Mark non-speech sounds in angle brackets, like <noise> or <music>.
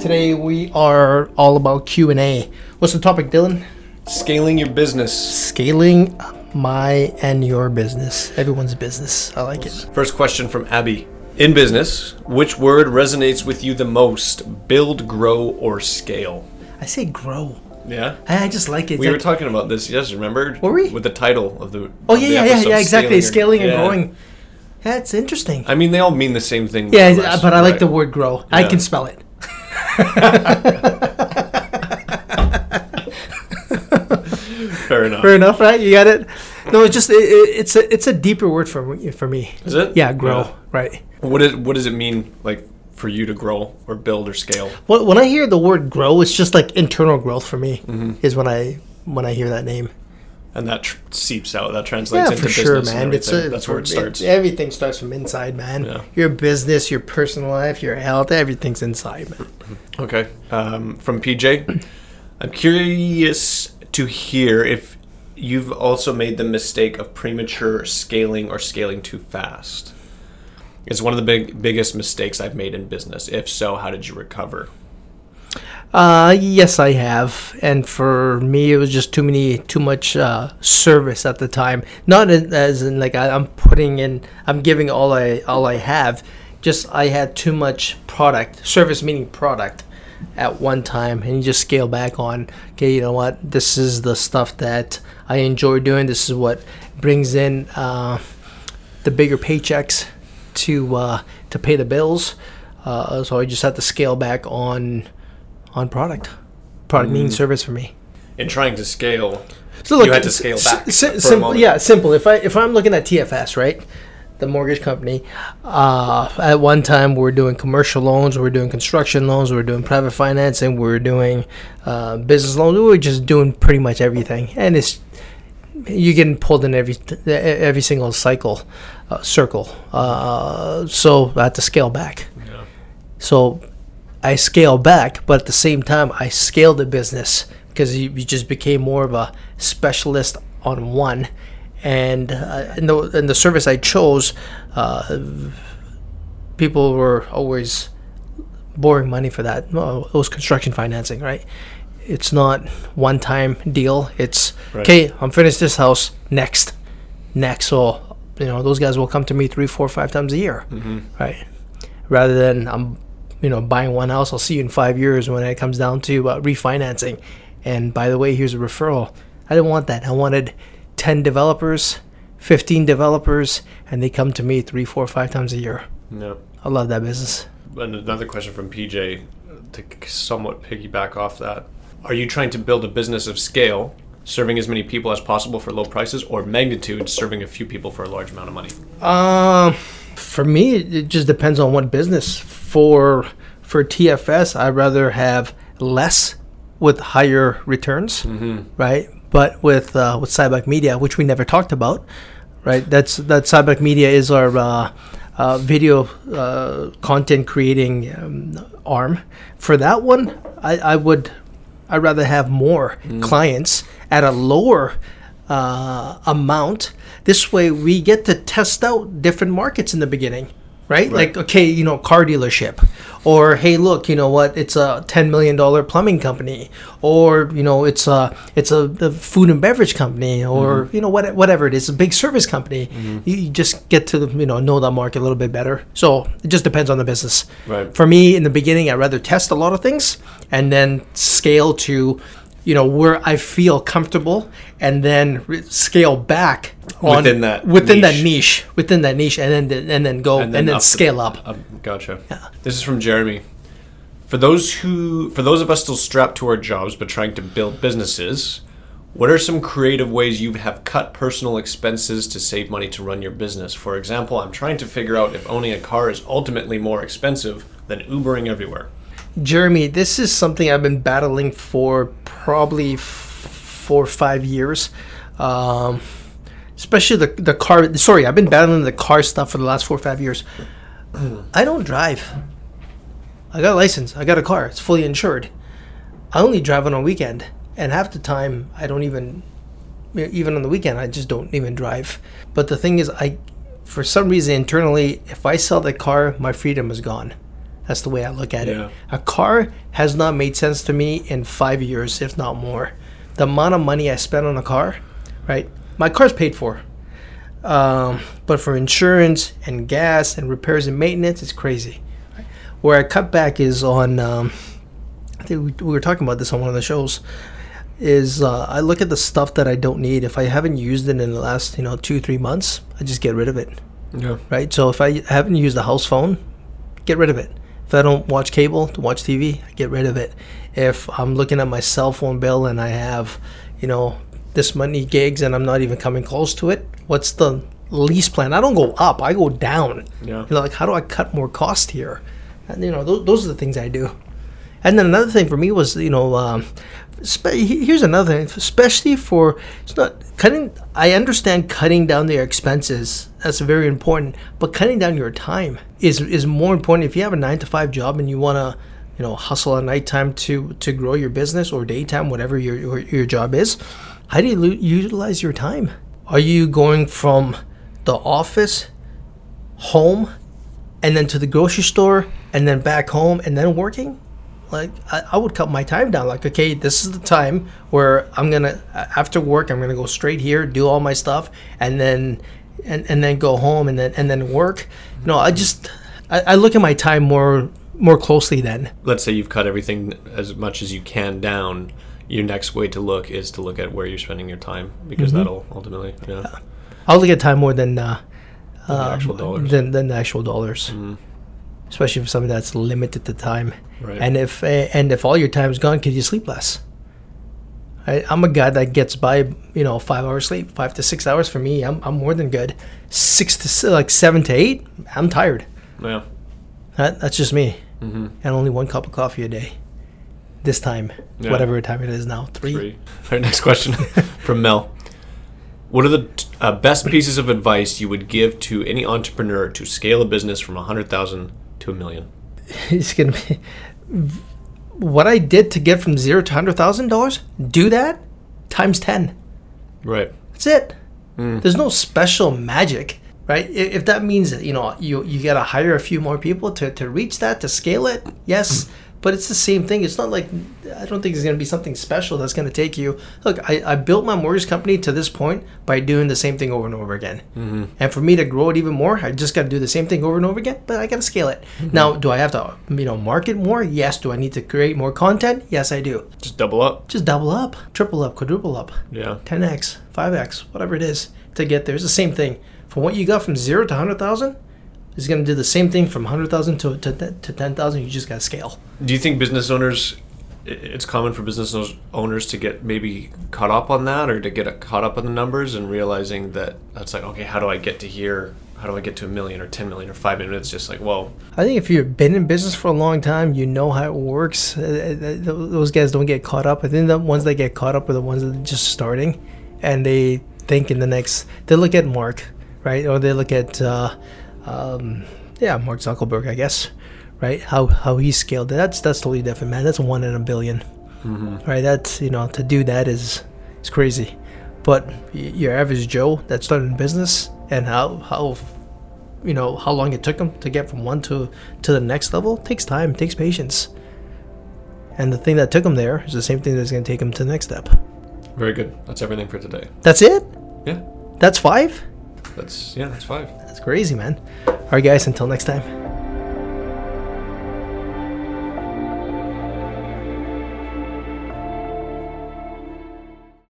Today we are all about Q and A. What's the topic, Dylan? Scaling your business. Scaling my and your business. Everyone's business. I like it. First question from Abby. In business, which word resonates with you the most? Build, grow, or scale? I say grow. Yeah. I I just like it. We were talking about this, yes, remember? Were we? With the title of the oh of yeah, the yeah, yeah, episode, yeah. Exactly. Scaling, and yeah. growing. That's interesting. I mean, they all mean the same thing. yeah, less, but I like right? the word grow. I can spell it. Fair enough. Fair enough, right? You got it. No, it's just it, it, it's a it's a deeper word for me- for me. Is it? Yeah, grow. Right. What, is, what does it mean, like, for you to grow or build or scale? When when I hear the word grow, it's just like internal growth for me. Mm-hmm. Is when I when I hear that name. And that tr- seeps out. That translates Yeah, into for sure, business and man. It's a, That's where it starts. everything starts from inside, man. Yeah. Your business, your personal life, your health, everything's inside, man. Okay. Um, from PJ, I'm curious to hear if you've also made the mistake of premature scaling or scaling too fast. It's one of the big biggest mistakes I've made in business. If so, how did you recover? Uh, yes, I have, and for me, it was just too many, too much uh, service at the time. Not as in like I, I'm putting in, I'm giving all I all I have. Just I had too much product, service meaning product, at one time, and you just scale back on. Okay, you know what? This is the stuff that I enjoy doing. This is what brings in uh, the bigger paychecks to uh, to pay the bills. Uh, so I just had to scale back on on product. Product means service for me. In trying to scale, So You had to scale back simple, yeah, simple. If I if I'm looking at TFS, right, the mortgage company, uh, at one time we are doing commercial loans, we are doing construction loans, we are doing private financing, we are doing uh, business loans. We were just doing pretty much everything, and it's you're getting pulled in every every single cycle, uh, circle. Uh, so I had to scale back. Yeah. So I scale back, but at the same time, I scaled the business because you, you just became more of a specialist on one. And, uh, and, the, and the service I chose, uh, people were always borrowing money for that. Well, it was construction financing, right? It's not one time deal. It's Right. okay. I'm finished this house. Next, next. So you know those guys will come to me three, four, five times a year, right? Rather than I'm, you know, buying one house. I'll see you in five years when it comes down to uh, refinancing. And by the way, here's a referral. I didn't want that. I wanted ten developers, fifteen developers, and they come to me three, four, five times a year. No. I love that business. And another question from PJ to somewhat piggyback off that. Are you trying to build a business of scale, serving as many people as possible for low prices, or magnitude, serving a few people for a large amount of money? Um, for me, it just depends on what business. For for TFS, I'd rather have less with higher returns, right? But with uh, with Cyback Media, which we never talked about, right? That's that Cyback Media is our uh, uh, video uh, content creating um, arm. For that one, I, I would I'd rather have more clients at a lower uh, amount. This way, we get to test out different markets in the beginning, right? Like, okay, you know, car dealership, or hey, look, you know what? It's a ten million dollar plumbing company, or you know, it's a it's a, a food and beverage company, or you know, what, whatever it is, a big service company. You, you just get to you know know that market a little bit better. So it just depends on the business. Right. For me, in the beginning, I'd rather test a lot of things and then scale to, you know, where I feel comfortable, and then re- scale back on, Within that within that niche. niche, within that niche, and then and then go and then, up to- scale up. gotcha. Yeah. This is from Jeremy. For those who, for those of us still strapped to our jobs but trying to build businesses, what are some creative ways you have cut personal expenses to save money to run your business? For example, I'm trying to figure out if owning a car is ultimately more expensive than Ubering everywhere. Jeremy, this is something I've been battling for probably f- four or five years. Um, especially the the car. Sorry, I've been battling the car stuff for the last four or five years. I don't drive. I got a license. I got a car. It's fully insured. I only drive on a weekend, and half the time I don't even. Even on the weekend, I just don't even drive. But the thing is, I, for some reason internally, if I sell the car, my freedom is gone. That's the way I look at Yeah. it. A car has not made sense to me in five years, if not more. The amount of money I spent on a car, right? My car's paid for. Um, but for insurance and gas and repairs and maintenance, it's crazy. Where I cut back is on, um, I think we, we were talking about this on one of the shows, is uh, I look at the stuff that I don't need. If I haven't used it in the last, you know, two, three months, I just get rid of it Yeah. right? So if I haven't used a house phone, get rid of it. If I don't watch cable to watch TV, I get rid of it. If I'm looking at my cell phone bill and I have, you know, this many gigs and I'm not even coming close to it, what's the lease plan? I don't go up, I go down. Yeah. You know, like how do I cut more cost here? And you know, those, those are the things I do. And then another thing for me was, you know, um, spe- here's another thing, especially for it's not cutting. I understand cutting down their expenses. That's very important, but cutting down your time is is more important. If you have a nine to five job and you want to, you know, hustle at nighttime to to grow your business or daytime, whatever your your, your job is, how do you lu- utilize your time? Are you going from the office, home, and then to the grocery store and then back home and then working like I, I would cut my time down like okay this is the time where i'm gonna after work i'm gonna go straight here do all my stuff and then and, and then go home and then and then work no i just I, I look at my time more more closely then Let's say you've cut everything as much as you can down. Your next way to look is to look at where you're spending your time because Mm-hmm. that'll ultimately, yeah, i'll look at time more than uh the actual dollars. than, than the actual dollars Mhm. Especially for something that's limited to time Right. and if uh, and if all your time is gone could you sleep less I, i'm a guy that gets by you know five hours sleep five to six hours for me i'm, I'm more than good six to like seven to eight i'm tired yeah. that, that's just me Mm-hmm. and only one cup of coffee a day this time Yeah. whatever time it is now three, Three. All right, next question <laughs> from Mel. What are the t- uh, best pieces of advice you would give to any entrepreneur to scale a business from a hundred thousand to a million? it's gonna be what i did to get from zero to hundred thousand dollars do that times 10 Right. That's it. Mm. There's no special magic, right? If, that means that you know you you gotta hire a few more people to, to reach that to scale it, yes. But it's the same thing. It's not like I don't think it's gonna be something special that's gonna take you. Look, I, I built my mortgage company to this point by doing the same thing over and over again. Mm-hmm. And for me to grow it even more, I just gotta do the same thing over and over again. But I gotta scale it. Now, do I have to you know market more? Yes. Do I need to create more content? Yes, I do. Just double up. Just double up, triple up, quadruple up. Yeah. 10x, 5x, whatever it is to get there. It's the same thing. From what you got from zero to 100,000, is going to do the same thing from 100,000 to, to, to 10,000. You just got to scale. Do you think business owners? It's common for business owners- to get maybe caught up on that, or to get caught up on the numbers, and realizing that that's like, okay, how do I get to here? How do I get to a million or ten million or five million? It's just like, well, I think if you've been in business for a long time, you know how it works. Uh, uh, th- those guys don't get caught up. I think the ones that get caught up are the ones that are just starting and they think in the next, they look at Mark, right? Or they look at, uh, um, yeah, Mark Zuckerberg, I guess, right? How, how he scaled it. That's, that's totally different, man. That's one in a 1000000000 right? That's, you know, to do that is, is crazy. But your average Joe that started in business and how, how you know how long it took them to get from one to to the next level takes time takes patience and the thing that took them there is the same thing that's going to take them to the next step very good. That's everything for today. that's it Yeah, that's five that's yeah, that's five. Crazy man. All right guys until next time